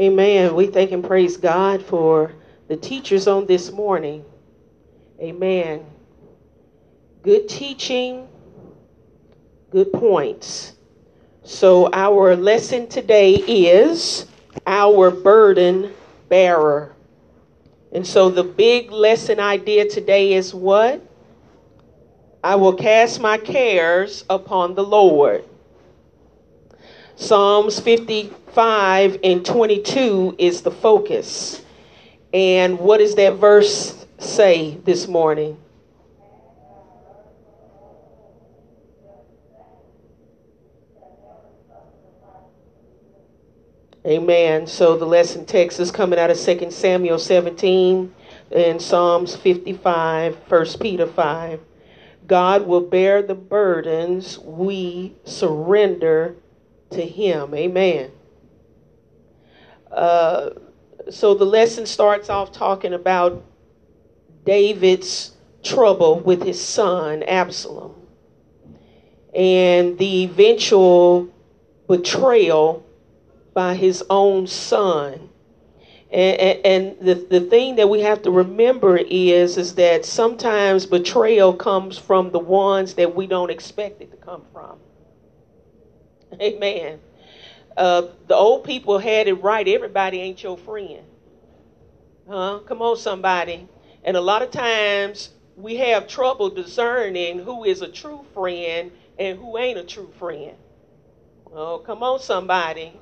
Amen. We thank and praise God for the teachers on this morning. Amen. Good teaching, good points. So, our lesson today is our burden bearer. And so, the big lesson idea today is what? I will cast my cares upon the Lord. Psalms 55 and 22 is the focus. And what does that verse say this morning? Amen. So the lesson text is coming out of 2 Samuel 17 and Psalms 55, 1 Peter 5. God will bear the burdens we surrender to Him. Amen. Uh, so the lesson starts off talking about David's trouble with his son Absalom and the eventual betrayal by his own son. And, and, and, the, the thing that we have to remember is, is that sometimes betrayal comes from the ones that we don't expect it to come from. Amen. Uh, the old people had it right. Everybody ain't your friend. Huh? Come on, somebody. And a lot of times we have trouble discerning who is a true friend and who ain't a true friend. Oh, come on, somebody.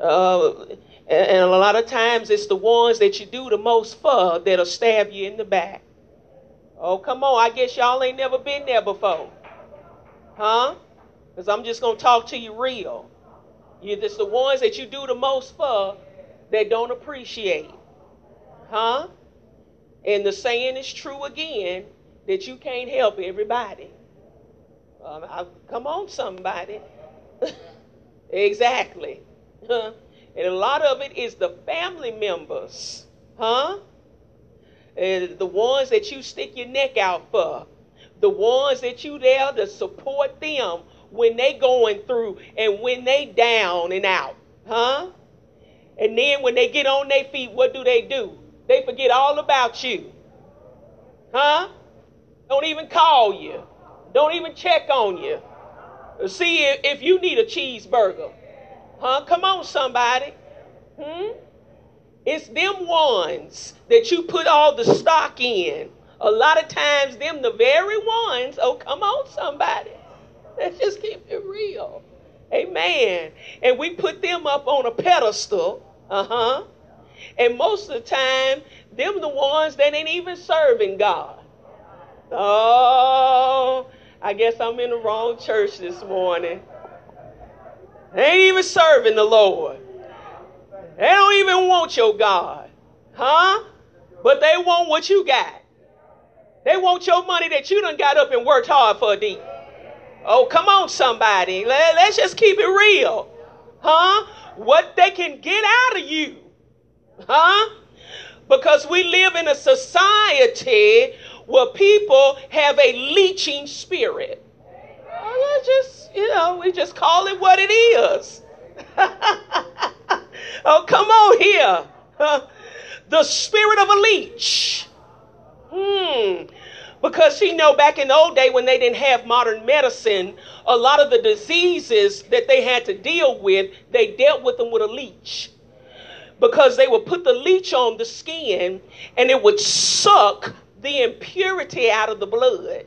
Uh, and a lot of times it's the ones that you do the most for that'll stab you in the back. Oh, come on. I guess y'all ain't never been there before. Huh? Because I'm just going to talk to you real. It's the ones that you do the most for that don't appreciate. Huh? And the saying is true again that you can't help everybody. Um, I, come on, somebody. exactly. and a lot of it is the family members. Huh? And the ones that you stick your neck out for. The ones that you there to support them when they going through and when they down and out. Huh? And then when they get on their feet, what do they do? They forget all about you. Huh? Don't even call you. Don't even check on you. See if you need a cheeseburger. Huh? Come on, somebody. Hmm? It's them ones that you put all the stock in. A lot of times, them the very ones. Oh, come on, somebody. Let's just keep it real. Amen. And we put them up on a pedestal. Uh huh. And most of the time, them the ones that ain't even serving God. Oh, I guess I'm in the wrong church this morning. They ain't even serving the Lord. They don't even want your God. Huh? But they want what you got. They want your money that you done got up and worked hard for deep. Oh, come on, somebody. Let, us just keep it real. Huh? What they can get out of you. Huh? Because we live in a society where people have a leeching spirit. Oh, just, you know, we just call it what it is. oh, come on here. the spirit of a leech. Hmm. Because you know, back in the old day when they didn't have modern medicine, a lot of the diseases that they had to deal with, they dealt with them with a leech. Because they would put the leech on the skin and it would suck the impurity out of the blood.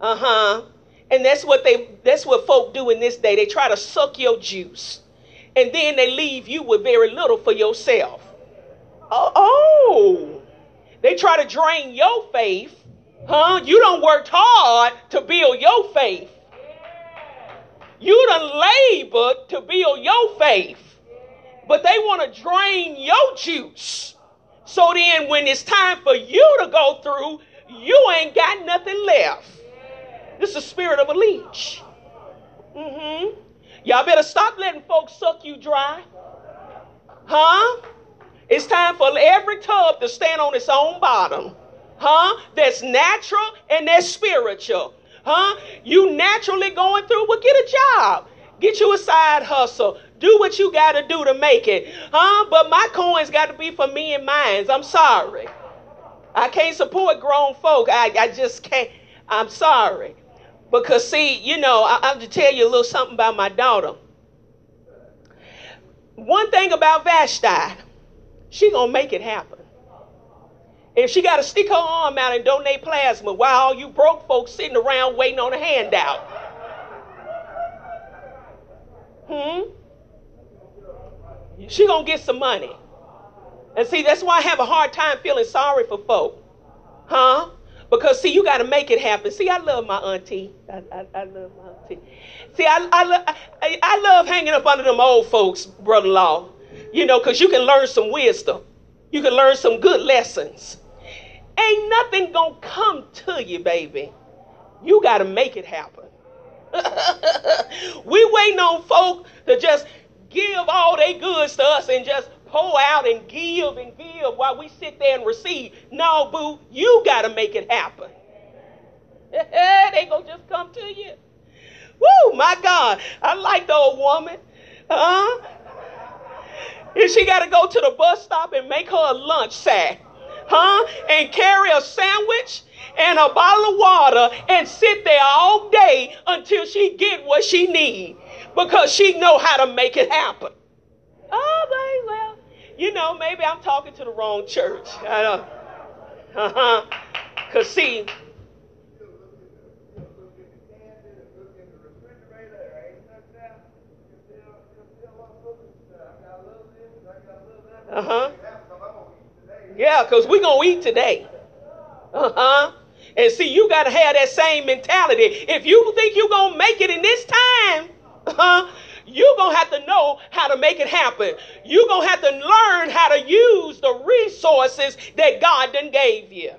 Uh-huh. And that's what they that's what folk do in this day. They try to suck your juice. And then they leave you with very little for yourself. Oh, oh. They try to drain your faith Huh? You done worked hard to build your faith. You done labored to build your faith. But they want to drain your juice. So then when it's time for you to go through, you ain't got nothing left. This is the spirit of a leech. Mm-hmm. Y'all better stop letting folks suck you dry. Huh? It's time for every tub to stand on its own bottom huh? That's natural and that's spiritual, huh? You naturally going through, well, get a job. Get you a side hustle. Do what you got to do to make it. Huh? But my coins got to be for me and mine. I'm sorry. I can't support grown folk. I, I just can't. I'm sorry. Because, see, you know, I, I have to tell you a little something about my daughter. One thing about Vashti, she going to make it happen. If she got to stick her arm out and donate plasma while all you broke folks sitting around waiting on a handout. Hmm? She gonna get some money. And see, that's why I have a hard time feeling sorry for folk. Huh? Because see, you gotta make it happen. See, I love my auntie. I, I, I love my auntie. See, I, I, I, I love hanging up under them old folks, brother-in-law. You know, because you can learn some wisdom. You can learn some good lessons. Ain't nothing gonna come to you, baby. You gotta make it happen. we waiting on folk to just give all their goods to us and just pour out and give and give while we sit there and receive. No, boo, you got to make it happen. they gonna just come to you. Woo, my God. I like the old woman. Huh? And she got to go to the bus stop and make her a lunch sack. Huh? And carry a sandwich and a bottle of water and sit there all day until she get what she need because she know how to make it happen. Oh, baby. well, you know, maybe I'm talking to the wrong church. I know. Uh-huh. Because, see, Uh-huh. Yeah, because we're going to eat today. Uh-huh. And see, you got to have that same mentality. If you think you're going to make it in this time, uh-huh, you're going to have to know how to make it happen. You're going to have to learn how to use the resources that God done gave you.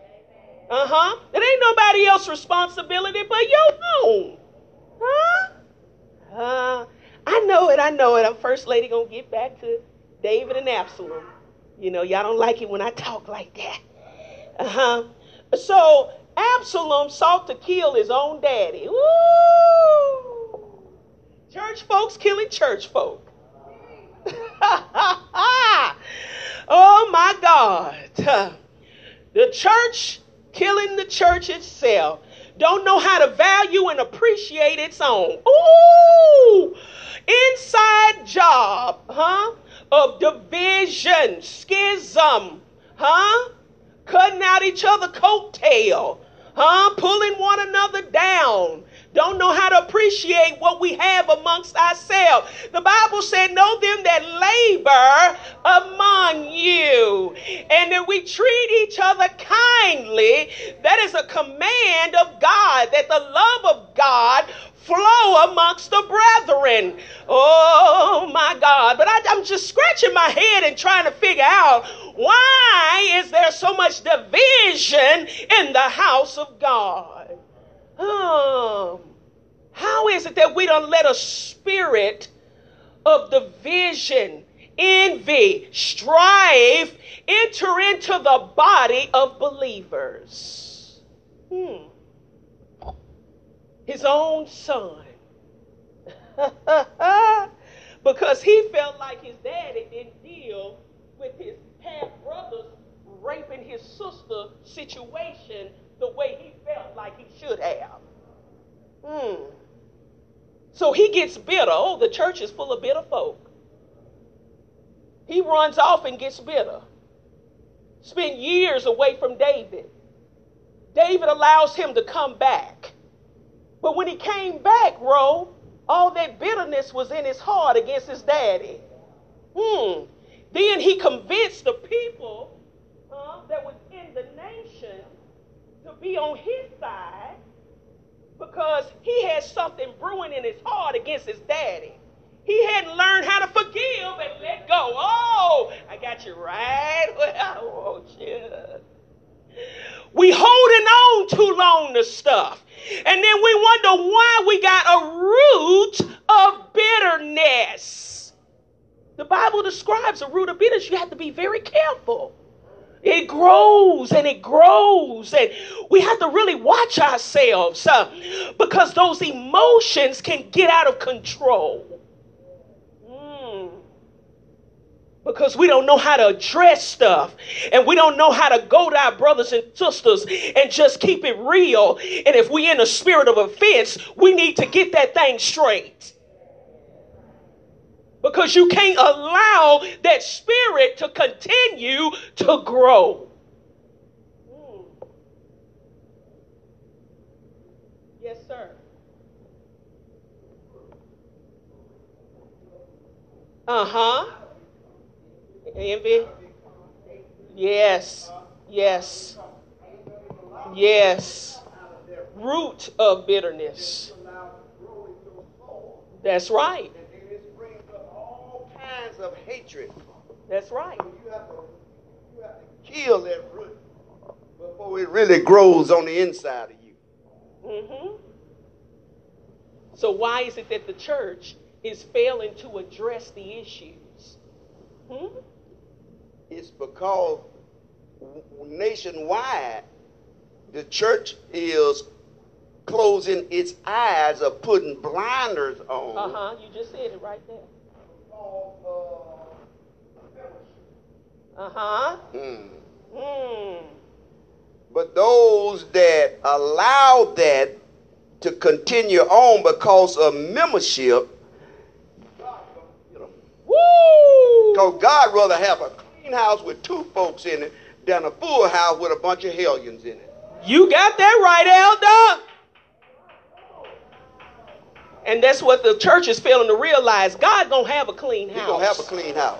Uh-huh. It ain't nobody else's responsibility but your own. Huh? Uh, I know it. I know it. I'm first lady going to get back to David and Absalom. You know, y'all don't like it when I talk like that. Uh-huh. So Absalom sought to kill his own daddy. Woo! Church folks killing church folk. oh my God. The church killing the church itself. Don't know how to value and appreciate its own. Ooh! Inside job, huh? Of division, schism, huh? Cutting out each other coattail, huh? Pulling one another down don't know how to appreciate what we have amongst ourselves. The Bible said, Know them that labor among you, and that we treat each other kindly. That is a command of God, that the love of God flow amongst the brethren. Oh my God. But I, am just scratching my head and trying to figure out why is there so much division in the house of God? Um, how is it that we don't let a spirit of division, envy, strife enter into the body of believers? Hmm. His own son. because he felt like his daddy didn't deal with his half brothers raping his sister situation the way he felt like he should have. Hmm. So he gets bitter. Oh, the church is full of bitter folk. He runs off and gets bitter. Spent years away from David. David allows him to come back. But when he came back, Ro, all that bitterness was in his heart against his daddy. Hmm. Then he convinced the people uh, that was in the nation be on his side because he had something brewing in his heart against his daddy. He hadn't learned how to forgive and let go. Oh, I got you right where I want you. We holding on too long to stuff. And then we wonder why we got a root of bitterness. The Bible describes a root of bitterness. You have to be very careful. It grows and it grows, and we have to really watch ourselves uh, because those emotions can get out of control. Mm. because we don't know how to address stuff and we don't know how to go to our brothers and sisters and just keep it real. And if we're in a spirit of offense, we need to get that thing straight. Because you can't allow that spirit to continue to grow. Hmm. Yes, sir. Uh huh. Envy? Yes. Yes. Yes. Root of bitterness. That's right. And it brings up all kinds of hatred. That's right. You have to, you have to kill that root before it really grows on the inside of you. Mm-hmm. So why is it that the church is failing to address the issues? Hmm? It's because nationwide, the church is closing its eyes or putting blinders on. Uh huh. You just said it right there. Uh huh. Hmm. Hmm. But those that allow that to continue on because of membership, Woo! because God rather have a clean house with two folks in it than a full house with a bunch of hellions in it. You got that right, Elder. And that's what the church is failing to realize. God gonna have a clean He house. gonna have a clean house.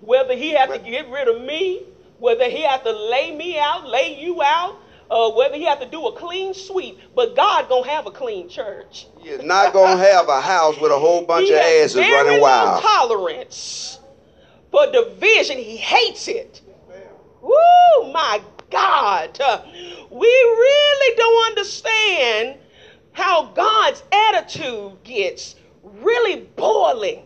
whether he have to get rid of me, whether he have to lay me out, lay you out, uh, whether he have to do a clean sweep, but God gonna have a clean church. He is not gonna have a house with a whole bunch he of asses running wild. tolerance for division. He hates it. Woo, my God. Uh, we really don't understand how God's attitude gets really boiling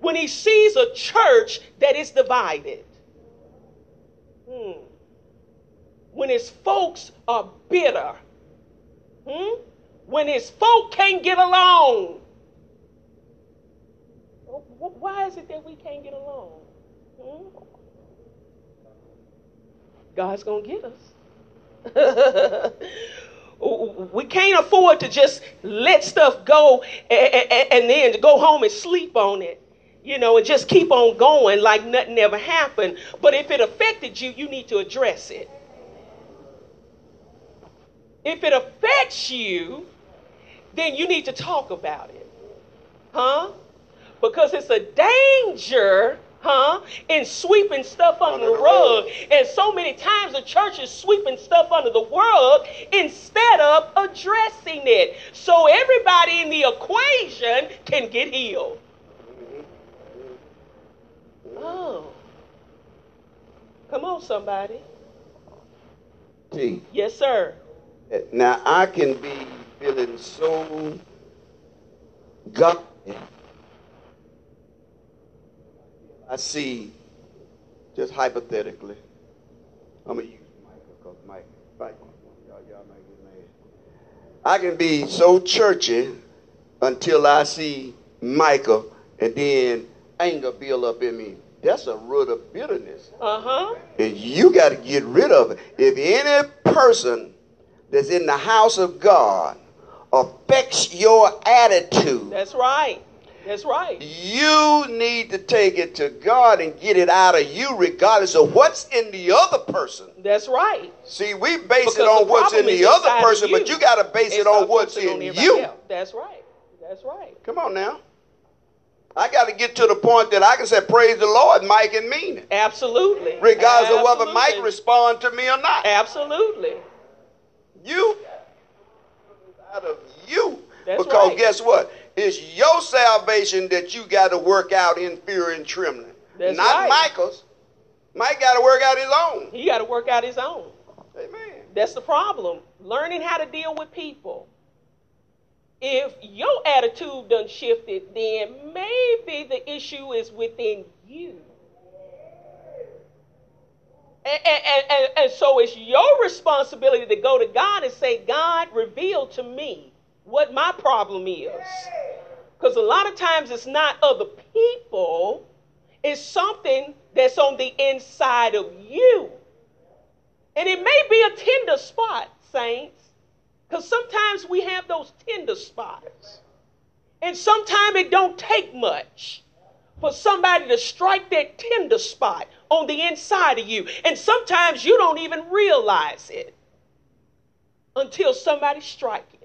when he sees a church that is divided. Hmm. When his folks are bitter. Hmm? When his folk can't get along. Why is it that we can't get along? Hmm? God's going to get us. we can't afford to just let stuff go and, and, and then go home and sleep on it you know and just keep on going like nothing ever happened. But if it affected you you need to address it. If it affects you then you need to talk about it. Huh? Because it's a danger huh in sweeping stuff under the rug. And so many times the church is sweeping stuff under the rug instead of addressing it. So everybody in the equation can get healed. Oh. Come on somebody. See, yes sir. Now I can be feeling so God. I see, just hypothetically, I'm gonna use Mike because Mike, Mike, y'all, y'all might get mad. I can be so churchy until I see Michael, and then anger build up in me. That's a root of bitterness. uh-huh And you got to get rid of it. If any person that's in the house of God affects your attitude, that's right that's right you need to take it to God and get it out of you, regardless of what's in the other person. that's right See, we base Because it on what's in the other person, but you. you got to base And it on what's focusing on in you. else. That's right. That's right. Come on now. I got to get to the point that I can say, Praise the Lord, Mike, and mean it, Absolutely. regardless of whether Mike respond to me or not. Absolutely. You out of you. That's because right. guess what? It's your salvation that you got to work out in fear and trembling. That's Not right. Michael's. Mike got to work out his own. He got to work out his own. Amen. That's the problem. Learning how to deal with people. If your attitude done shifted, then maybe the issue is within you. And, and, and, and so it's your responsibility to go to God and say, God, reveal to me what my problem is. Because a lot of times it's not other people, it's something that's on the inside of you. And it may be a tender spot, saints, because sometimes we have those tender spots. And sometimes it don't take much for somebody to strike that tender spot on the inside of you. And sometimes you don't even realize it until somebody strike it.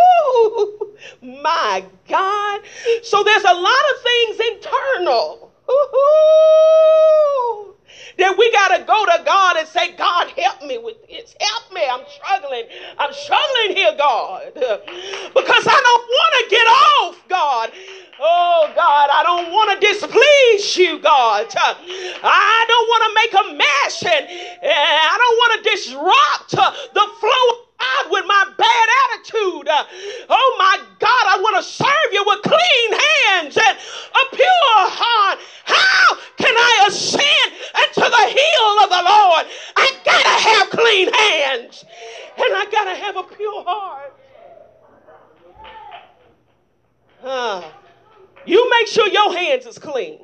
Woo! My God. So there's a lot of things internal. That we got to go to God and say, God, help me with this. Help me. I'm struggling. I'm struggling here, God. Because I don't want to get off, God. Oh, God, I don't want to displease you, God. I don't want to make a mess and, I don't want to disrupt the flow God with my bad attitude. Oh, my God, I want to serve you with clean hands and a pure heart. How can I ascend into the hill of the Lord? I got to have clean hands and I got to have a pure heart. Huh. You make sure your hands is clean.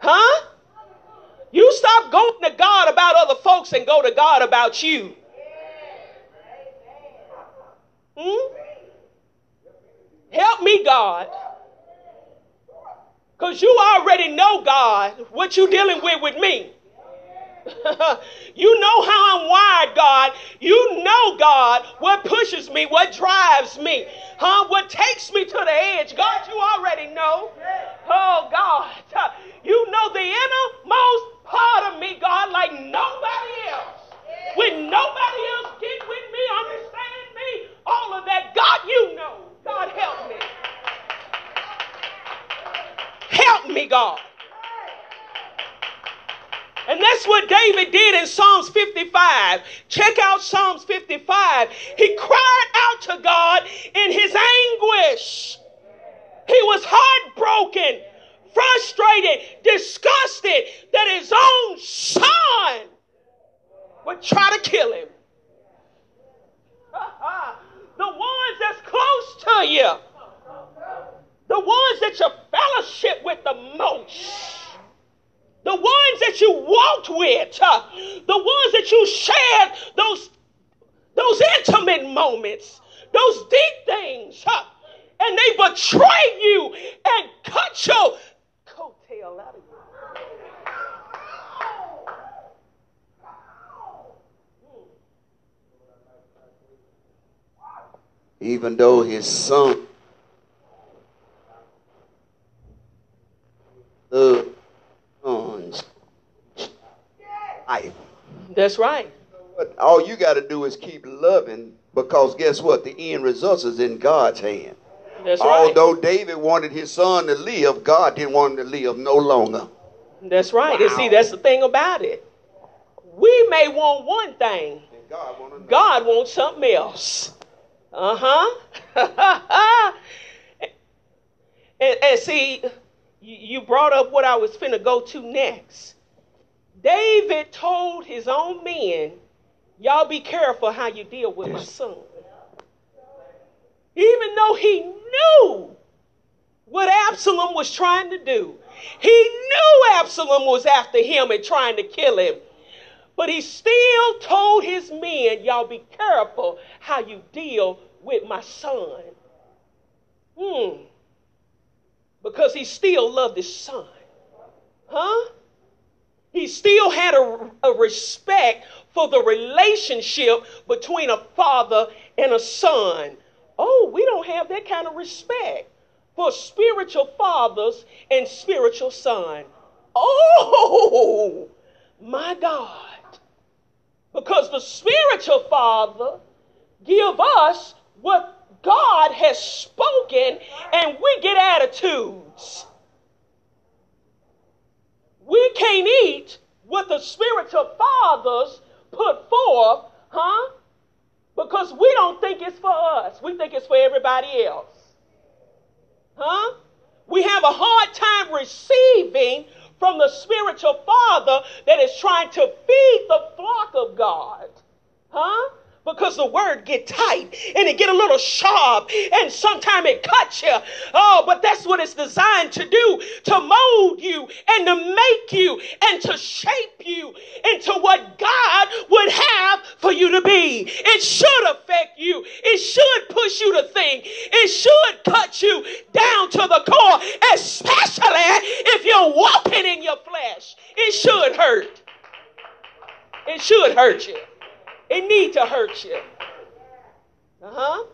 Huh? You stop going to God about other folks and go to God about you. Hmm? Help me, God. Because you already know, God, what you're dealing with with me. you know how I'm wired, God. You know, God, what pushes me, what drives me, huh? What takes me to the edge. God, you already know. Oh, God. You know the innermost part of me, God, like nobody else. When nobody else get with me, understand God. And that's what David did in Psalms 55. Check out Psalms 55. He cried out to God in his anguish. He was heartbroken, frustrated, disgusted that his own son would try to kill him. the ones that's close to you, the ones that you fellowship with the most. The ones that you walked with, uh, the ones that you shared those, those intimate moments, those deep things, uh, and they betray you and cut your coattail out of you. Even though his son uh, life. That's right. But all you got to do is keep loving because guess what? The end results is in God's hand. That's right. Although David wanted his son to live, God didn't want him to live no longer. That's right. Wow. And see, that's the thing about it. We may want one thing, God, want God wants something else. Uh huh. and, and see, you brought up what I was finna go to next. David told his own men, Y'all be careful how you deal with my son. Even though he knew what Absalom was trying to do, he knew Absalom was after him and trying to kill him. But he still told his men, Y'all be careful how you deal with my son. Hmm. Because he still loved his son. Huh? He still had a, a respect for the relationship between a father and a son. Oh, we don't have that kind of respect for spiritual fathers and spiritual son. Oh, my God. Because the spiritual father give us what God has spoken and we get attitudes. We can't eat what the spiritual fathers put forth, huh? Because we don't think it's for us. We think it's for everybody else. Huh? We have a hard time receiving from the spiritual father that is trying to feed the flock of God. Huh? Because the word get tight and it get a little sharp and sometimes it cuts you. Oh, but that's what it's designed to do, to mold you and to make you and to shape you into what God would have for you to be. It should affect you. It should push you to think. It should cut you down to the core, especially if you're walking in your flesh. It should hurt. It should hurt you. It need to hurt you. Uh-huh.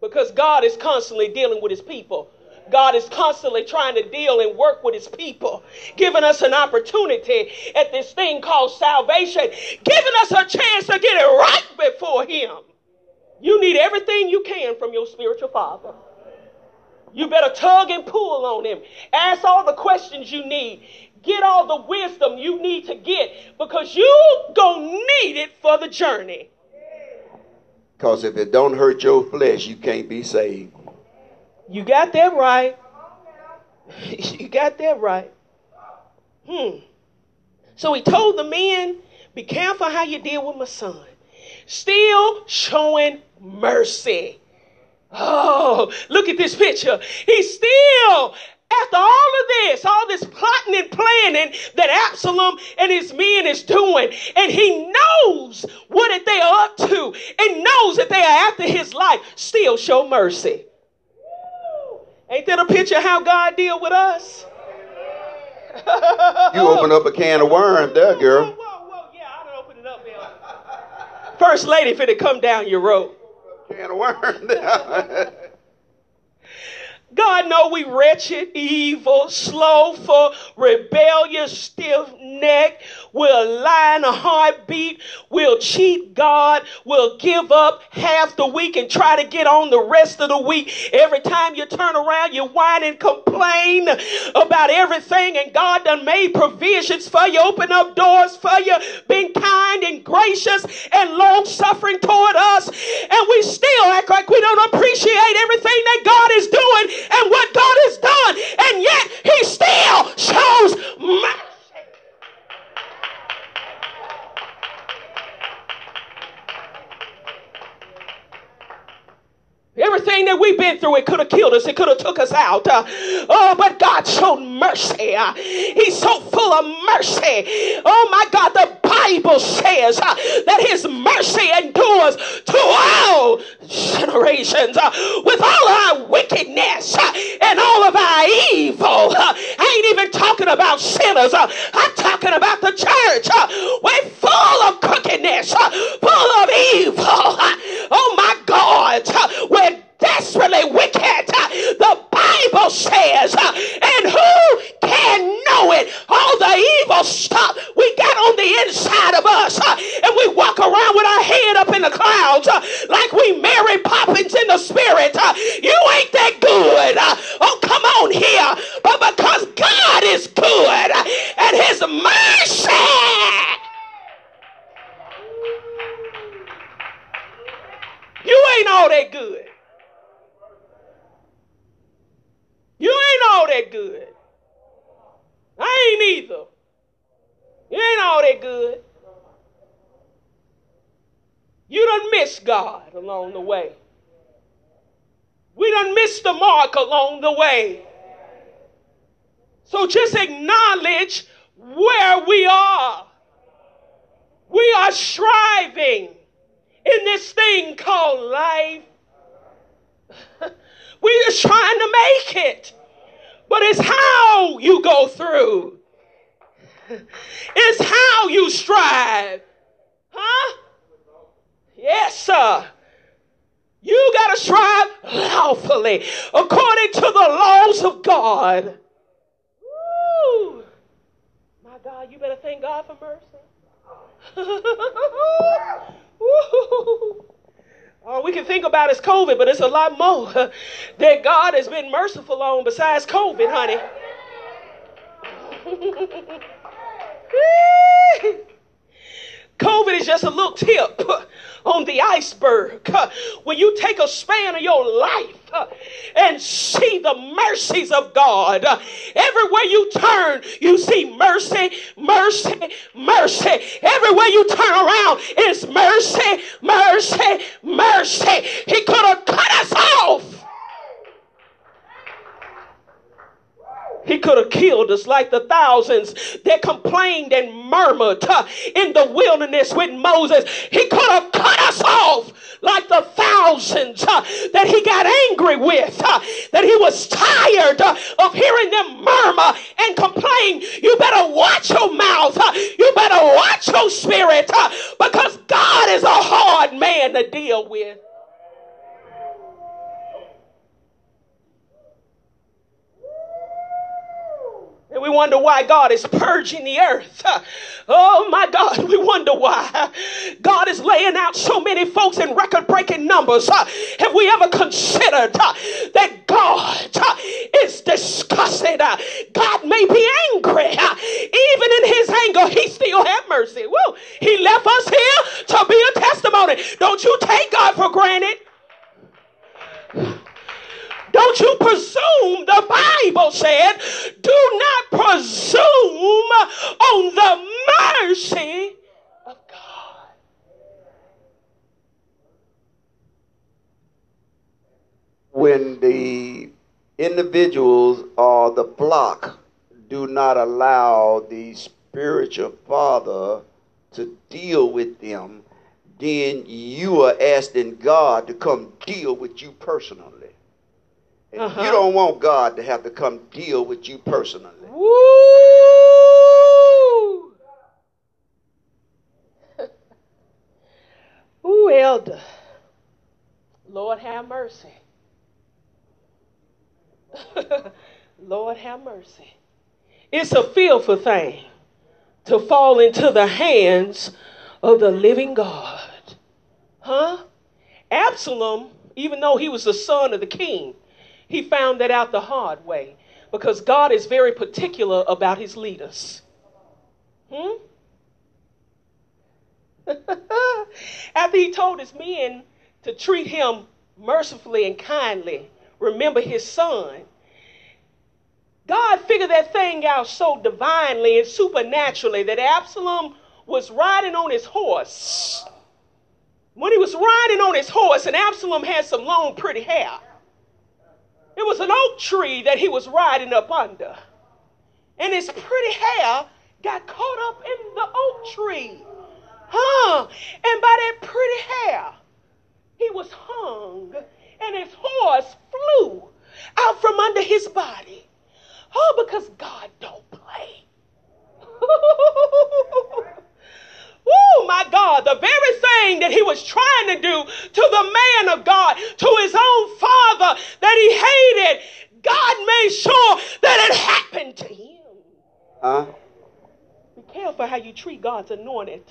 Because God is constantly dealing with his people. God is constantly trying to deal and work with his people, giving us an opportunity at this thing called salvation, giving us a chance to get it right before him. You need everything you can from your spiritual father. You better tug and pull on him. Ask all the questions you need. Get all the wisdom you need to get because you gonna need it for the journey. Because if it don't hurt your flesh, you can't be saved. You got that right. you got that right. Hmm. So he told the men, be careful how you deal with my son. Still showing mercy. Oh, look at this picture. He's still after all of this, all this plotting and planning that Absalom and his men is doing, and he knows what it they are up to and knows that they are after his life, still show mercy. Ain't that a picture of how God deal with us? you open up a can of worms there, girl. Whoa, whoa, whoa. Yeah, I don't it up, Bill. First lady finna come down your road. Can of worms. God know we wretched, evil, slowful, rebellious, stiff-necked. We'll lie in a heartbeat. We'll cheat God. We'll give up half the week and try to get on the rest of the week. Every time you turn around, you whine and complain about everything and God done made provisions for you, open up doors for you, been kind and gracious and long-suffering toward us. And we still act like we don't appreciate everything that God is doing and what God has done, and yet He still shows mercy. Everything that we've been through, it could have killed us. It could have took us out. Uh, oh, but God showed mercy. Uh, he's so full of mercy. Oh my God, the Bible says uh, that His mercy endures to all generations. Uh, with all our wickedness uh, and all of our evil, uh, I ain't even talking about sinners. I'm talking about the church. we're full of crookedness, full of evil. oh my God, we're desperately wicked. The Bible says, and who can know it? All the evil stuff we got on the inside of us, and we walk around with our head up in the clouds like we Mary Poppins in the spirit. You ain't that good. Oh, come on here. But because God is good and his mercy. You ain't all that good. You ain't all that good. I ain't either. You ain't all that good. You done miss God along the way. We done missed the mark along the way. So just acknowledge where we are. We are striving in this thing called life. We're just trying to make it. But it's how you go through. It's how you strive. Huh? Yes, sir. You got to strive lawfully according to the laws of God. Woo. My God, you better thank God for mercy. All we can think about is COVID, but it's a lot more that God has been merciful on besides COVID, honey. COVID is just a little tip on the iceberg. When you take a span of your life and see the mercies of God, everywhere you turn, you see mercy, mercy, mercy. Everywhere you turn around is mercy, mercy, mercy. He could have cut us off. He could have killed us like the thousands that complained and murmured in the wilderness with Moses. He could have cut us off like the thousands that he got angry with, that he was tired of hearing them murmur and complain. You better watch your mouth. You better watch your spirit because God is a hard man to deal with. And we wonder why God is purging the earth. Oh my God, we wonder why God is laying out so many folks in record breaking numbers. Have we ever considered that God is disgusted? God may be angry. Even in his anger, he still had mercy. Woo. He left us here to be a testimony. Don't you take God for granted. Don't you presume, the Bible said, do not presume on the mercy of God. When the individuals or the flock do not allow the spiritual father to deal with them, then you are asking God to come deal with you personally. Uh-huh. You don't want God to have to come deal with you personally. Woo! Ooh, elder. Lord have mercy. Lord have mercy. It's a fearful thing to fall into the hands of the living God. Huh? Absalom, even though he was the son of the king, he found that out the hard way because God is very particular about his leaders. Hmm? After he told his men to treat him mercifully and kindly, remember his son, God figured that thing out so divinely and supernaturally that Absalom was riding on his horse. When he was riding on his horse, and Absalom had some long, pretty hair. It was an oak tree that he was riding up under. And his pretty hair got caught up in the oak tree. Huh? And by that pretty hair, he was hung, and his horse flew out from under his body. Oh, because God don't play. Oh my God, the very thing that he was trying to do to the man of God, to his own father that he hated, God made sure that it happened to him. Huh? Be careful how you treat God's anointed.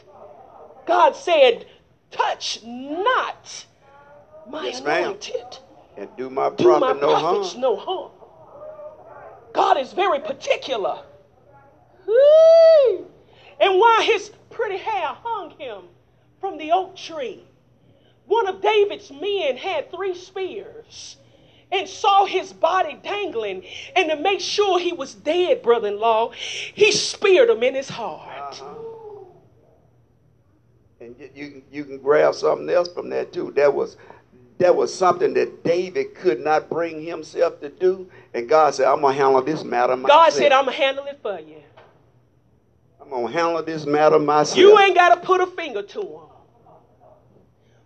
God said, touch not my yes, anointed. And do my, do my no prophets harm. no harm. God is very particular. Whee! And while his pretty hair hung him from the oak tree, one of David's men had three spears and saw his body dangling. And to make sure he was dead, brother in law, he speared him in his heart. Uh-huh. And you, you can grab something else from that too. That was that was something that David could not bring himself to do. And God said, I'm going to handle this matter myself. God said, I'm going to handle it for you. I'm going to handle this matter myself. You ain't got to put a finger to them.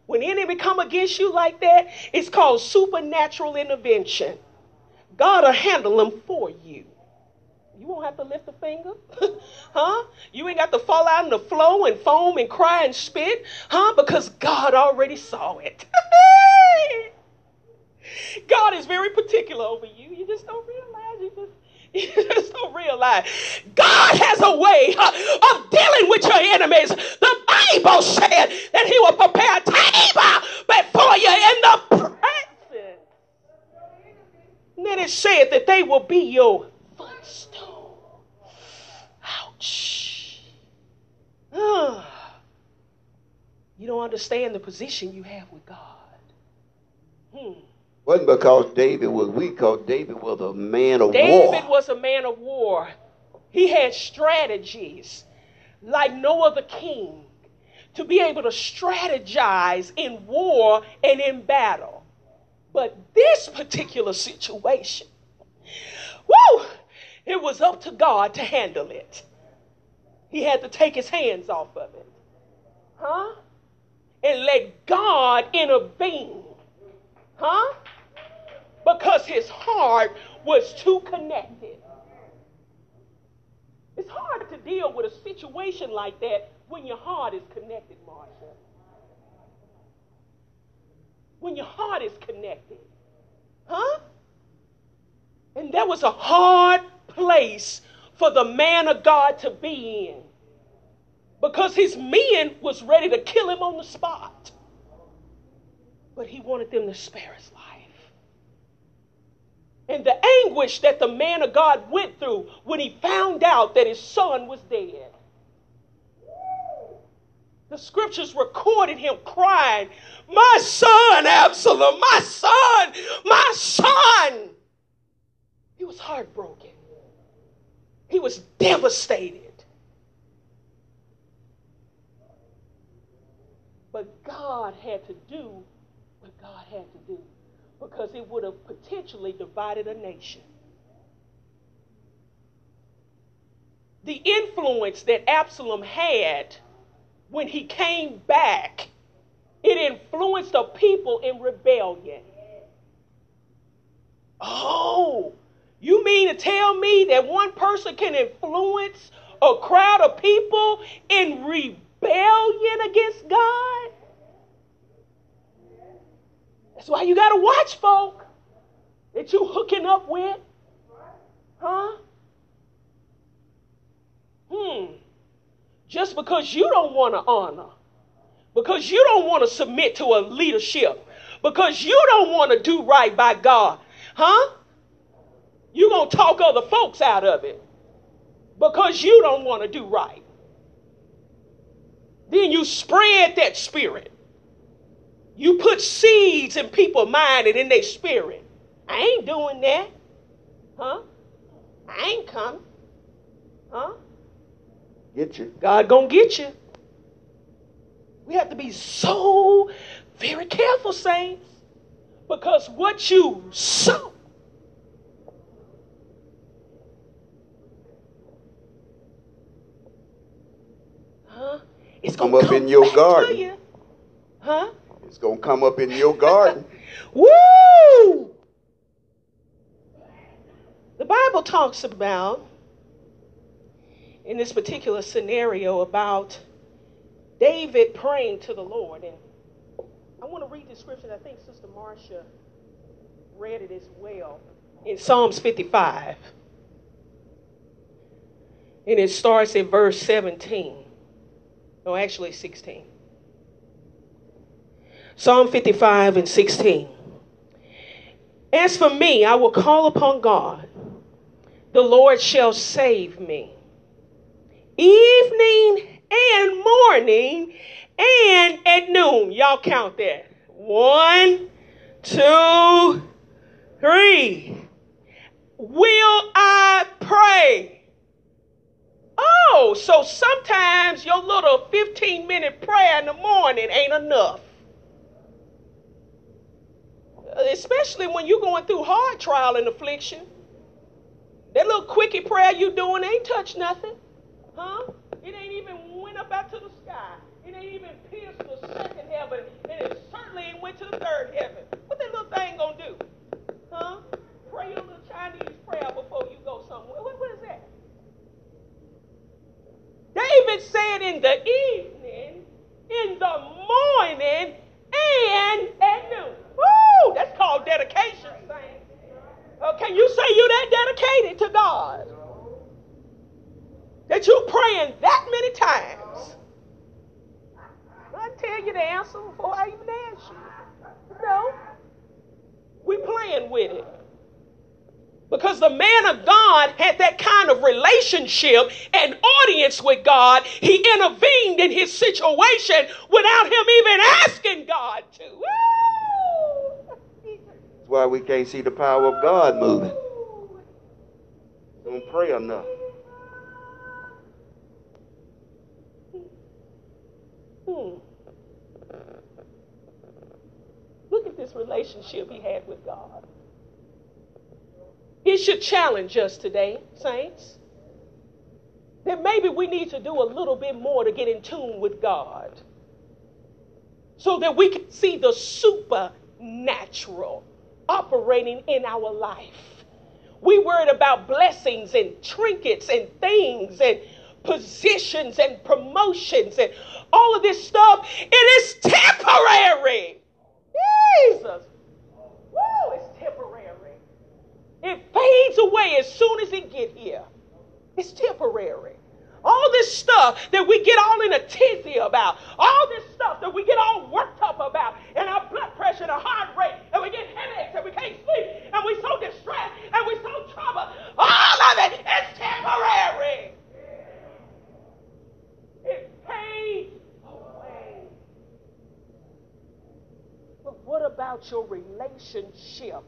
When enemy come against you like that, it's called supernatural intervention. God will handle them for you. You won't have to lift a finger. huh? You ain't got to fall out in the flow and foam and cry and spit. Huh? Because God already saw it. God is very particular over you. You just don't realize. You just you just don't realize God has a way uh, of dealing with your enemies. The Bible said that He will prepare a table before you in the presence. Then it said that they will be your footstool. Ouch. You don't understand the position you have with God. Hmm. Wasn't because David was weak, because David was a man of David war. David was a man of war. He had strategies like no other king to be able to strategize in war and in battle. But this particular situation, whoo, it was up to God to handle it. He had to take his hands off of it. Huh? And let God intervene. Huh? Because his heart was too connected. It's hard to deal with a situation like that when your heart is connected, Marsha. When your heart is connected. Huh? And that was a hard place for the man of God to be in. Because his men was ready to kill him on the spot. But he wanted them to spare his life. And the anguish that the man of God went through when he found out that his son was dead. The scriptures recorded him crying, My son, Absalom, my son, my son. He was heartbroken. He was devastated. But God had to do what God had to do because it would have potentially divided a nation. The influence that Absalom had when he came back, it influenced the people in rebellion. Oh, you mean to tell me that one person can influence a crowd of people in rebellion against God? That's why you got to watch folk that you hooking up with. Huh? Hmm. Just because you don't want to honor, because you don't want to submit to a leadership, because you don't want to do right by God, huh? You're going to talk other folks out of it because you don't want to do right. Then you spread that spirit. You put seeds in people's mind and in their spirit. I ain't doing that. Huh? I ain't coming. Huh? Get you. God gonna get you. We have to be so very careful, saints, because what you sow huh, It's gonna come up in your garden. You. Huh? It's gonna come up in your garden. Woo! The Bible talks about in this particular scenario about David praying to the Lord. And I want to read the scripture. I think Sister Marcia read it as well in Psalms 55. And it starts in verse 17. No, actually 16. Psalm 55 and 16. As for me, I will call upon God. The Lord shall save me. Evening and morning and at noon. Y'all count that. One, two, three. Will I pray? Oh, so sometimes your little 15 minute prayer in the morning ain't enough. Especially when you're going through hard trial and affliction. That little quickie prayer you doing ain't touch nothing. Huh? It ain't even went up out to the sky. It ain't even pierced the second heaven. And it certainly ain't went to the third heaven. What that little thing gonna do? Huh? Pray a little Chinese prayer before you go somewhere. What, what is that? David said in the evening, in the morning, and at. Woo! That's called dedication. Oh, can you say you that dedicated to God? That you praying that many times? I tell you the answer before I even ask you. No. We playing with it. Because the man of God had that kind of relationship and audience with God. He intervened in his situation without him even asking God to. That's why we can't see the power of God moving. Don't pray enough. Hmm. Look at this relationship he had with God. It should challenge us today, saints. That maybe we need to do a little bit more to get in tune with God so that we can see the supernatural operating in our life. We worried about blessings and trinkets and things and positions and promotions and all of this stuff. It is temporary. Jesus. Woo. It fades away as soon as it get here. It's temporary. All this stuff that we get all in a tizzy about, all this stuff that we get all worked up about, and our blood pressure and our heart rate, and we get headaches, and we can't sleep, and we're so distressed, and we're so troubled. All of it is temporary. It fades away. But what about your relationship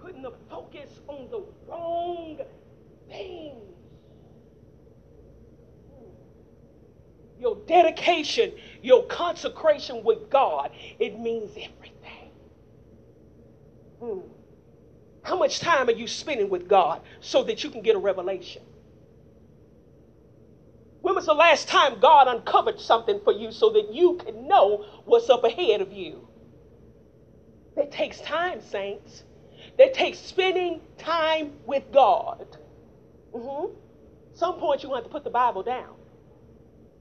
putting the focus on the wrong things. Your dedication, your consecration with God, it means everything. Hmm. How much time are you spending with God so that you can get a revelation? When was the last time God uncovered something for you so that you can know what's up ahead of you? That takes time, saints that takes spending time with God. Mm-hmm. Some point to have to put the Bible down.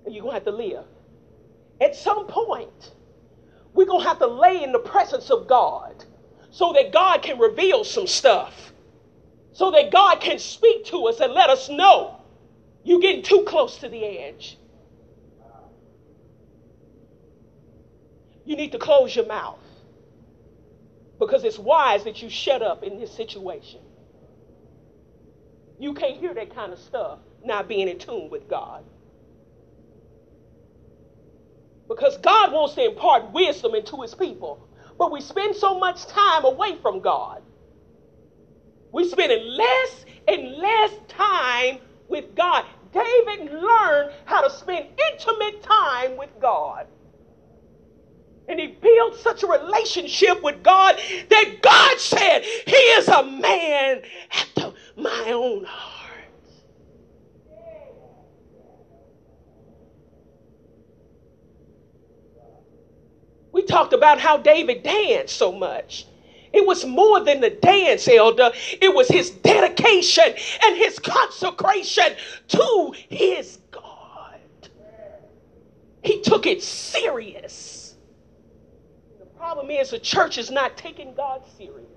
You're going to have to live. At some point, we're going to have to lay in the presence of God so that God can reveal some stuff. So that God can speak to us and let us know you're getting too close to the edge. You need to close your mouth because it's wise that you shut up in this situation. You can't hear that kind of stuff not being in tune with God. Because God wants to impart wisdom into his people. But we spend so much time away from God. We're spending less and less time with God. David learned how to spend intimate time with God. And he built such a relationship with God that God said, He is a man after my own heart. We talked about how David danced so much. It was more than the dance, elder. It was his dedication and his consecration to his God. He took it serious The problem is the church is not taking God serious.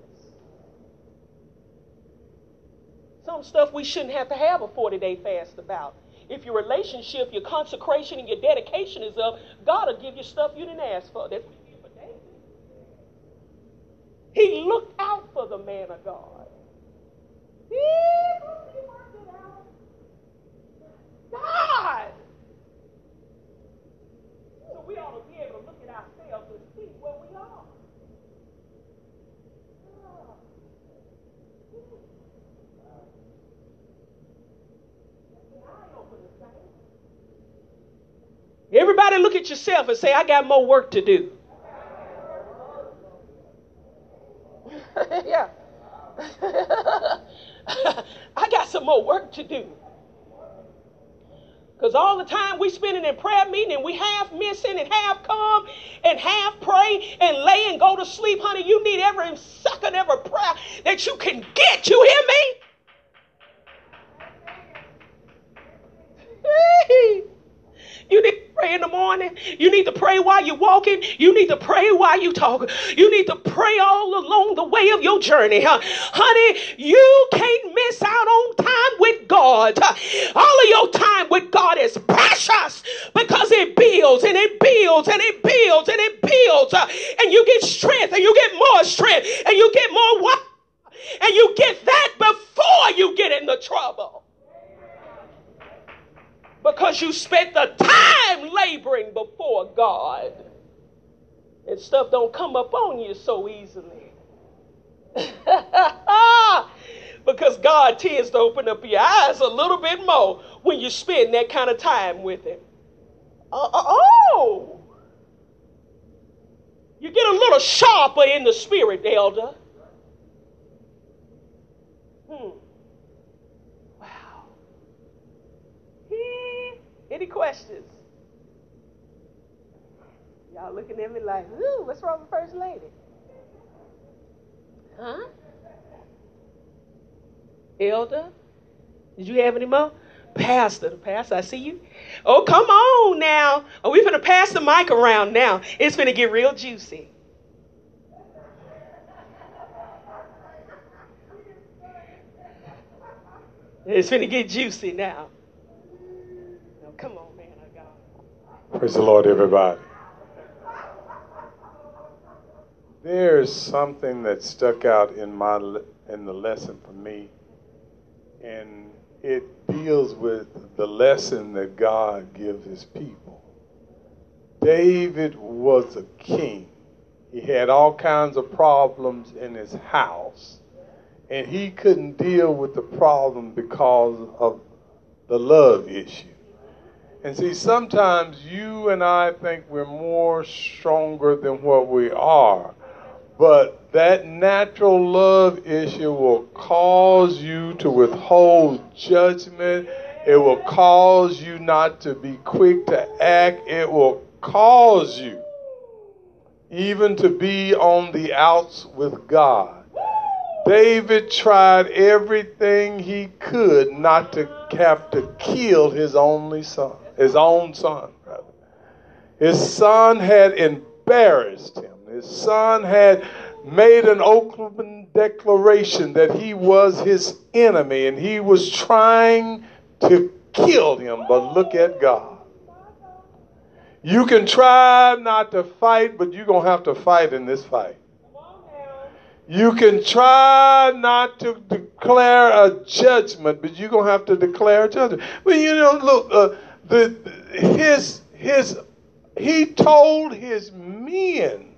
Some stuff we shouldn't have to have a 40 day fast about. If your relationship, your consecration, and your dedication is up, God will give you stuff you didn't ask for. That's what he did for David. He looked out for the man of God. God. So we ought to be able to look at ourselves and see where we are. Everybody look at yourself and say, I got more work to do. yeah. I got some more work to do. Because all the time we spending in prayer meeting and we half missing and half come and half pray and lay and go to sleep, honey, you need every second, every prayer that you can get. You hear me? You need to pray in the morning. You need to pray while you're walking. You need to pray while you talk. You need to pray all along the way of your journey. Huh? Honey, you can't miss out on time with God. All of your time with God is precious because it builds and it builds and it builds and it builds. And you get strength and you get more strength and you get more what? and you get that before you get into trouble. Because you spent the time laboring before God. And stuff don't come up on you so easily. because God tends to open up your eyes a little bit more when you spend that kind of time with Him. Uh, oh! You get a little sharper in the spirit, elder. Any questions? Y'all looking at me like, ooh, what's wrong with First Lady? Huh? Elder? Did you have any more? Pastor, the pastor, I see you. Oh, come on now. Are we gonna pass the mic around now? It's gonna get real juicy. It's gonna get juicy now come on, man of God. Praise the Lord, everybody. There's something that stuck out in my in the lesson for me, and it deals with the lesson that God gives His people. David was a king. He had all kinds of problems in his house, and he couldn't deal with the problem because of the love issue. And see, sometimes you and I think we're more stronger than what we are but that natural love issue will cause you to withhold judgment. It will cause you not to be quick to act. It will cause you even to be on the outs with God. David tried everything he could not to have to kill his only son, his own son, rather. His son had embarrassed him. His son had made an open declaration that he was his enemy and he was trying to kill him. But look at God. You can try not to fight, but you're going to have to fight in this fight. You can try not to declare a judgment, but you're going to have to declare a judgment. Well, you know, look, uh, the, his, his, he told his men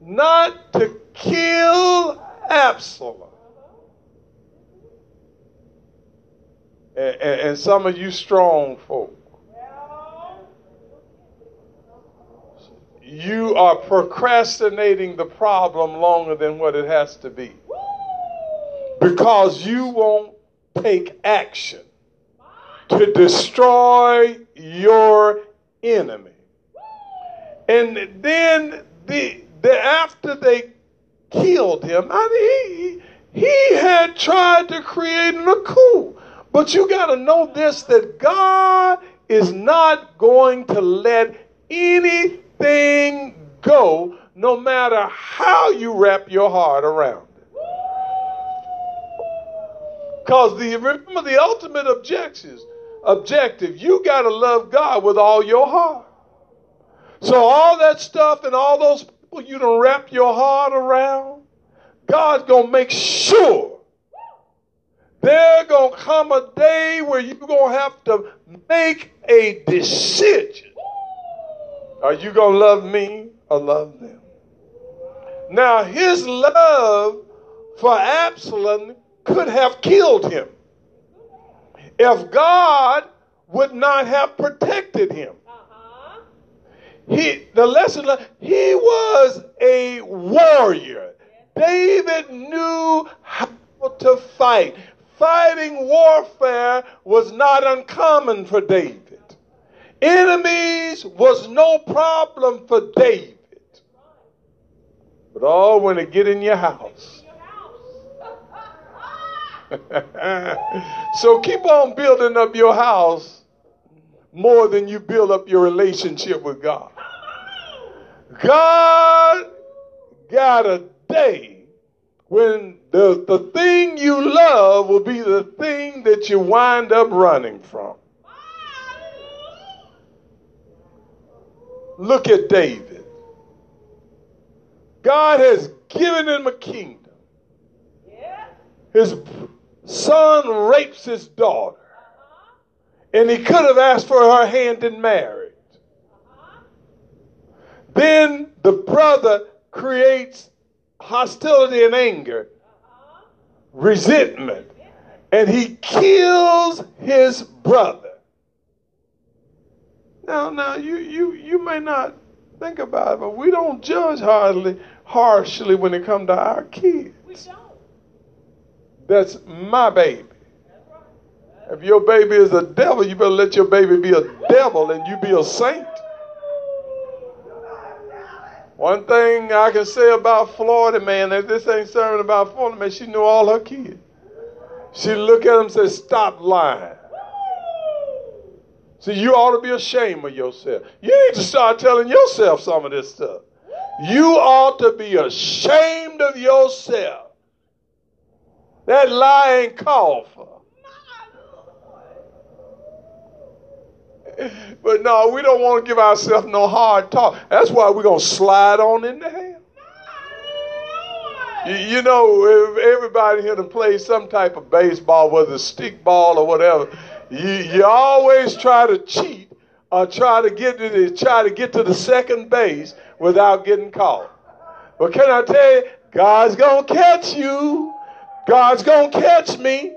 not to kill Absalom. And, and, and some of you strong folk, you are procrastinating the problem longer than what it has to be. Because you won't take action to destroy your enemy. And then the that after they killed him, I mean, he, he had tried to create a coup. But you got to know this that God is not going to let anything go, no matter how you wrap your heart around it. Because the remember the ultimate objectives, objective, you got to love God with all your heart. So all that stuff and all those people you don't wrap your heart around, God's going to make sure there's going to come a day where you're going to have to make a decision. Are you going to love me or love them? Now, his love for Absalom could have killed him if God would not have protected him. Uh-huh. He, the lesson, he was a warrior. David knew how to fight. Fighting warfare was not uncommon for David. Enemies was no problem for David. But all oh, when get in your house. so keep on building up your house more than you build up your relationship with God. God got a day when the, the thing you love will be the thing that you wind up running from. Look at David. God has given him a kingdom. His son rapes his daughter. And he could have asked for her hand in marriage. Then the brother creates hostility and anger, resentment, and he kills his brother. Now, now you you you may not think about it, but we don't judge hardly harshly when it comes to our kids. That's my baby. If your baby is a devil, you better let your baby be a devil and you be a saint. One thing I can say about Florida, man, if this ain't serving about Florida, man, she knew all her kids. She look at them and say, stop lying. See, you ought to be ashamed of yourself. You need to start telling yourself some of this stuff. You ought to be ashamed of yourself. That ain't called. But no, we don't want to give ourselves no hard talk. That's why we're going to slide on into hell. You, know, everybody here to play some type of baseball, whether it's stick ball or whatever, you, you always try to cheat or try to get to the, try to get to the second base without getting caught. But can I tell you, God's gonna catch you. God's gonna catch me.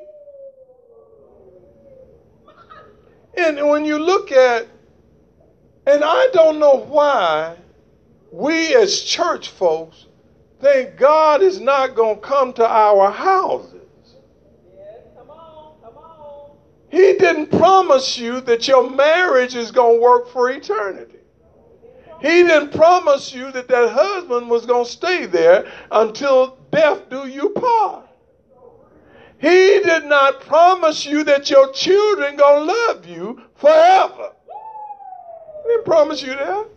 And when you look at, and I don't know why we as church folks think God is not going to come to our houses. Come on, come on. He didn't promise you that your marriage is going to work for eternity. He didn't promise you that that husband was going to stay there until death do you part. He did not promise you that your children to love you forever. He didn't promise you that.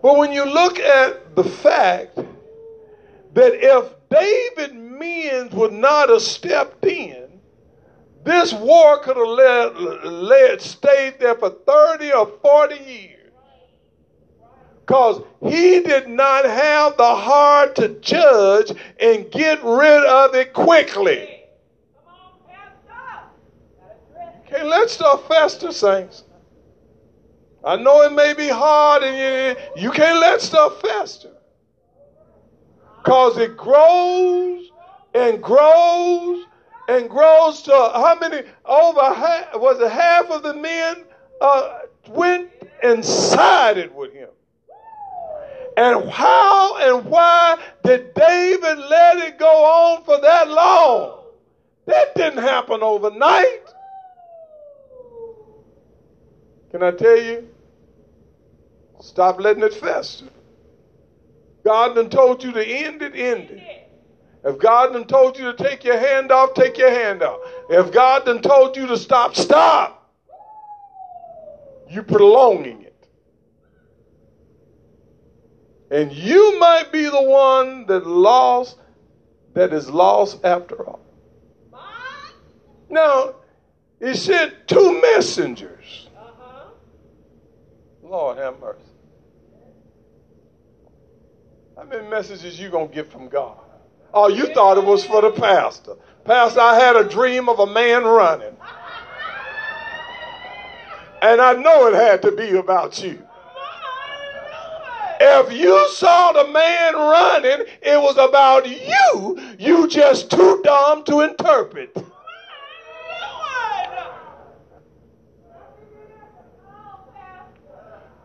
But when you look at the fact that if David's men would not have stepped in, this war could have led, led stayed there for 30 or 40 years. Because he did not have the heart to judge and get rid of it quickly. Come on, Pastor. Can't let stuff fester, saints. I know it may be hard and you, you can't let stuff fester. Because it grows and grows and grows to how many? Over half, was it half of the men uh, went and sided with him. And how and why did David let it go on for that long? That didn't happen overnight. Can I tell you? Stop letting it fester. God done told you to end it, end it. If God done told you to take your hand off, take your hand off. If God done told you to stop, stop. You prolonging it. And you might be the one that lost, that is lost after all. Now, he sent two messengers. Uh-huh. Lord have mercy. How many messages you gonna get from God? Oh, you thought it was for the pastor. Pastor, I had a dream of a man running. And I know it had to be about you. If you saw the man running, it was about you. You just too dumb to interpret.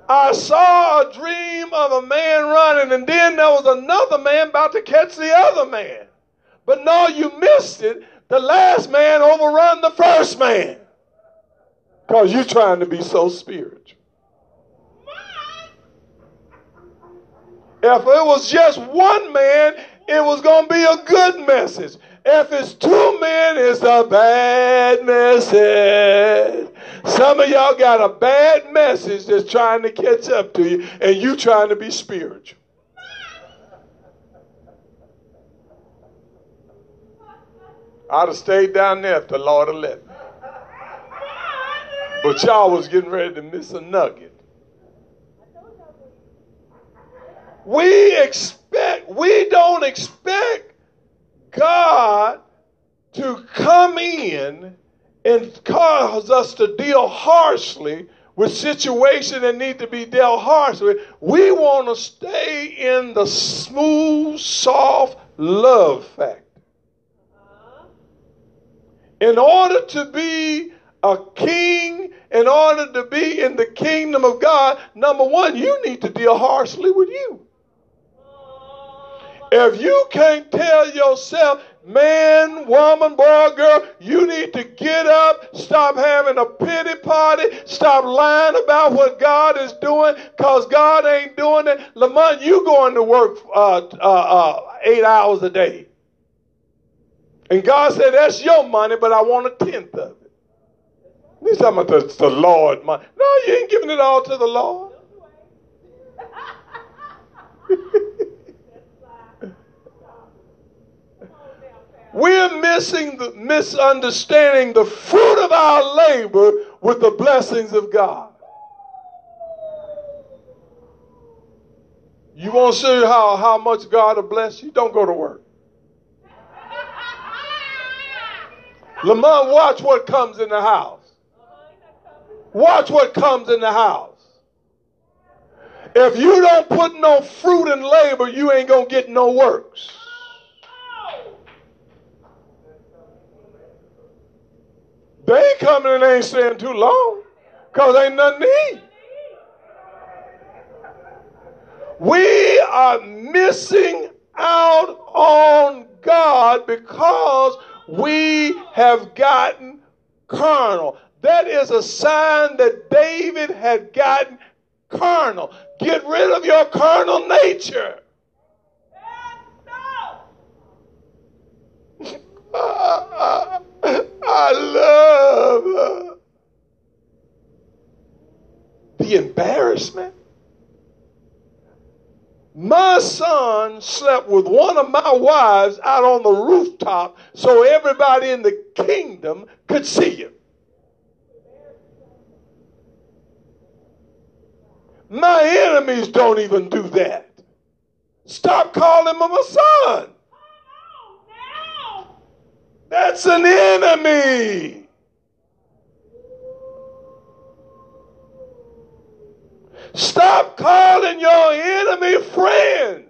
I saw a dream of a man running, and then there was another man about to catch the other man. But no, you missed it. The last man overrun the first man. Because you're trying to be so spiritual. If it was just one man, it was going to be a good message. If it's two men, it's a bad message. Some of y'all got a bad message that's trying to catch up to you, and you trying to be spiritual. I'd have stayed down there if the Lord had let me. But y'all was getting ready to miss a nugget. We expect, we don't expect God to come in and cause us to deal harshly with situations that need to be dealt harshly. We want to stay in the smooth, soft love factor. In order to be a king, in order to be in the kingdom of God, number one, you need to deal harshly with you. If you can't tell yourself, man, woman, boy, girl, you need to get up, stop having a pity party, stop lying about what God is doing, because God ain't doing it. Lamont, you going to work uh, uh, uh, eight hours a day. And God said, that's your money, but I want a tenth of it. He's talking about the, the Lord money. No, you ain't giving it all to the Lord. We're missing the misunderstanding the fruit of our labor with the blessings of God. You want to see how, how much God will bless you? Don't go to work. Lamont, watch what comes in the house. Watch what comes in the house. If you don't put no fruit in labor, you ain't going to get no works. They ain't coming and ain't staying too long because ain't nothing to eat. We are missing out on God because we have gotten carnal. That is a sign that David had gotten carnal. Get rid of your carnal nature. I love the embarrassment. My son slept with one of my wives out on the rooftop so everybody in the kingdom could see him. My enemies don't even do that. Stop calling him a son. That's an enemy. Stop calling your enemy friends.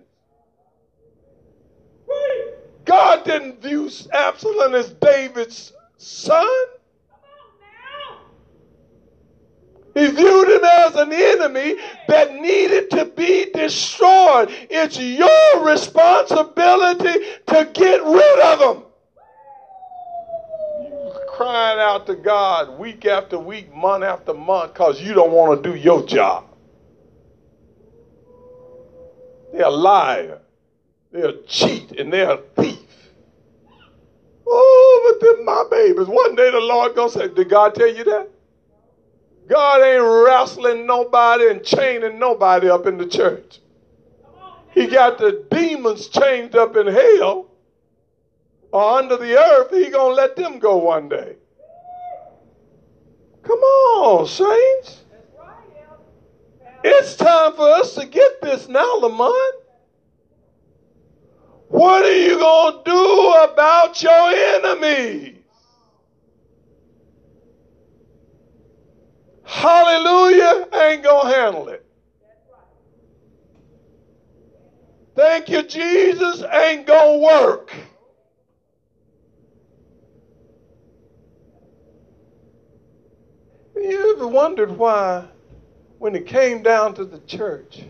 God didn't view Absalom as David's son. He viewed him as an enemy that needed to be destroyed. It's your responsibility to get rid of him crying out to God week after week, month after month, because you don't want to do your job. They're a liar. They're a cheat and they're a thief. Oh, but they're my babies. One day the Lord gonna say, Did God tell you that? God ain't wrestling nobody and chaining nobody up in the church. He got the demons chained up in hell or under the earth, he gonna let them go one day. Come on, saints. It's time for us to get this now, Lamont. What are you going to do about your enemies? Hallelujah ain't going to handle it. Thank you, Jesus ain't going to work. You ever wondered why, when it came down to the church,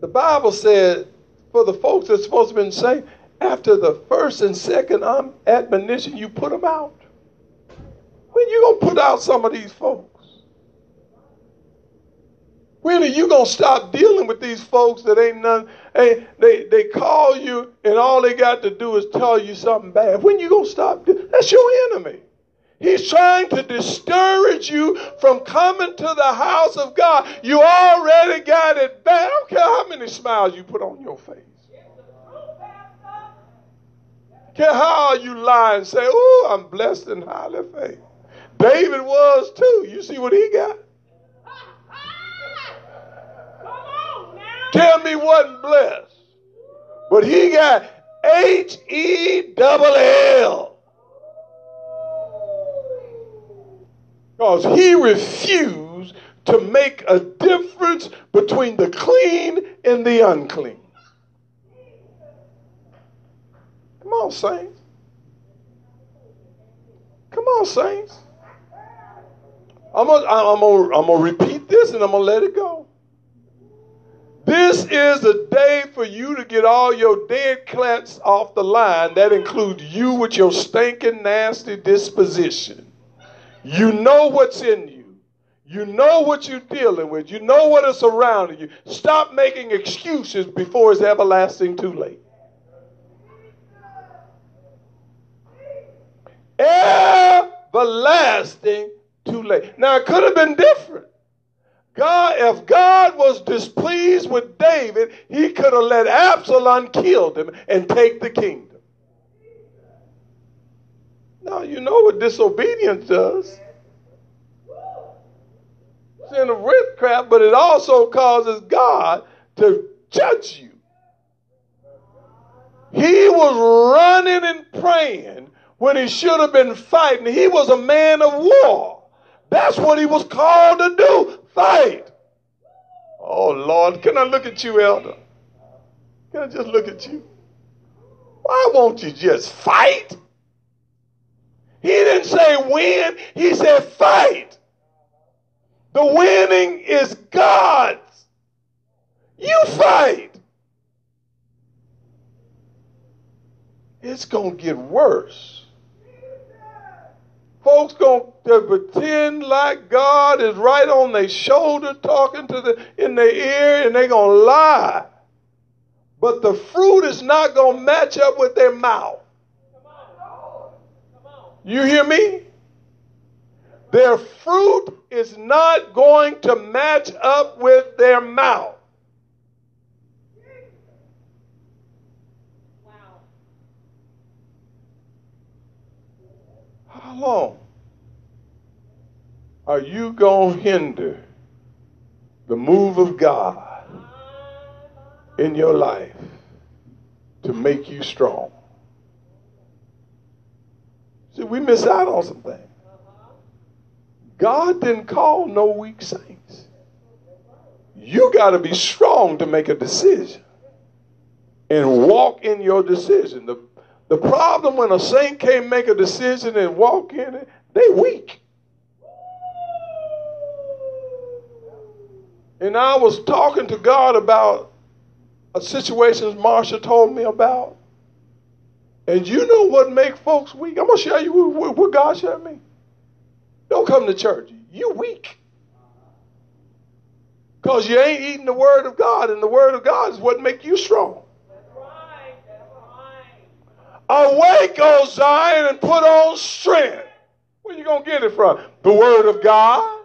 the Bible said for the folks that's supposed to be saved, after the first and second um, admonition, you put them out. When you gonna put out some of these folks? When are you gonna stop dealing with these folks that ain't none? Hey, they they call you and all they got to do is tell you something bad. When you gonna stop? That's your enemy. He's trying to discourage you from coming to the house of God. You already got it bad. I don't care how many smiles you put on your face. Care how you lie and say, "Oh, I'm blessed and highly favored." David was too. You see what he got? Tell me wasn't blessed, but he got H E double L. Because he refused to make a difference between the clean and the unclean. Come on, saints. Come on, saints. I'm gonna, I'm gonna, I'm gonna repeat this and I'm gonna let it go. This is a day for you to get all your dead cats off the line. That includes you with your stinking, nasty disposition. You know what's in you. You know what you're dealing with. You know what is surrounding you. Stop making excuses before it's everlasting too late. Everlasting too late. Now, it could have been different. God, if God was displeased with David, he could have let Absalom kill him and take the kingdom. Now, you know what disobedience does sin of witchcraft, but it also causes God to judge you. He was running and praying when he should have been fighting. He was a man of war. That's what he was called to do fight. Oh, Lord, can I look at you, elder? Can I just look at you? Why won't you just fight? He didn't say win, he said fight. The winning is God's. You fight. It's going to get worse. Folks going to pretend like God is right on their shoulder talking to the in their ear and they're going to lie. But the fruit is not going to match up with their mouth. You hear me? Their fruit is not going to match up with their mouth. Wow. How long are you going to hinder the move of God in your life to make you strong? See, we miss out on some things. God didn't call no weak saints. You got to be strong to make a decision and walk in your decision. The, the problem when a saint can't make a decision and walk in it, they weak. And I was talking to God about a situation Marsha told me about. And you know what make folks weak? I'm to show you what, what God showed me. Don't come to church. You weak. Because you ain't eating the word of God, and the word of God is what make you strong. Awake, O Zion, and put on strength. Where you to get it from? The word of God.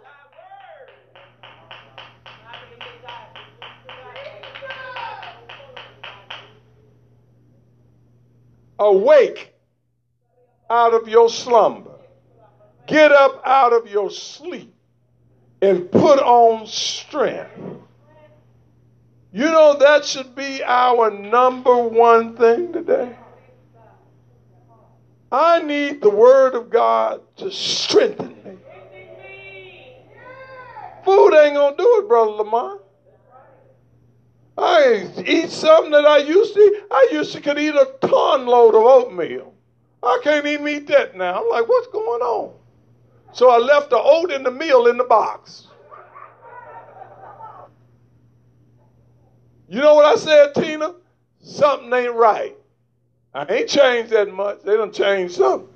Awake out of your slumber. Get up out of your sleep and put on strength. You know, that should be our number one thing today. I need the Word of God to strengthen me. Food ain't going to do it, Brother Lamont. I eat something that I used to eat. I used to could eat a ton load of oatmeal. I can't even eat that now. I'm like, what's going on? So I left the oat and the meal in the box. You know what I said, Tina? Something ain't right. I ain't changed that much. They done changed something.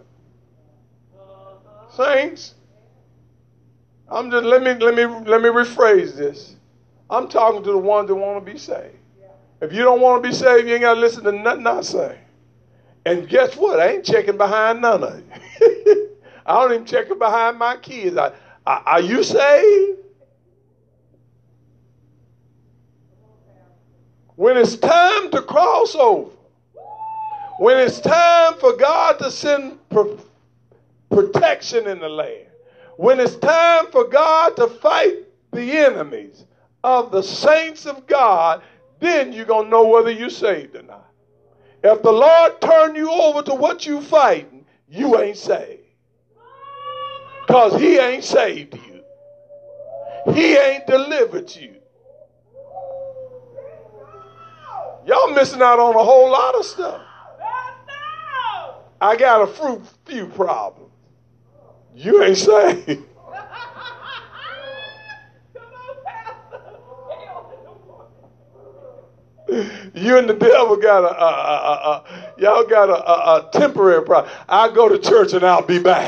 Saints, I'm just let me let me let me rephrase this. I'm talking to the ones that want to be saved. If you don't want to be saved, you ain't got to listen to nothing I say. And guess what? I ain't checking behind none of you. I don't even check it behind my kids. I, I, are you saved? When it's time to cross over, When it's time for God to send pro- protection in the land, when it's time for God to fight the enemies of the saints of God, then you're going to know whether you're saved or not. If the Lord turn you over to what you fighting, you ain't saved. Because he ain't saved you. He ain't delivered you. Y'all missing out on a whole lot of stuff. I got a few problems. You ain't saved. You and the devil got a, a, a, a y'all got a, a temporary problem. I'll go to church and I'll be back.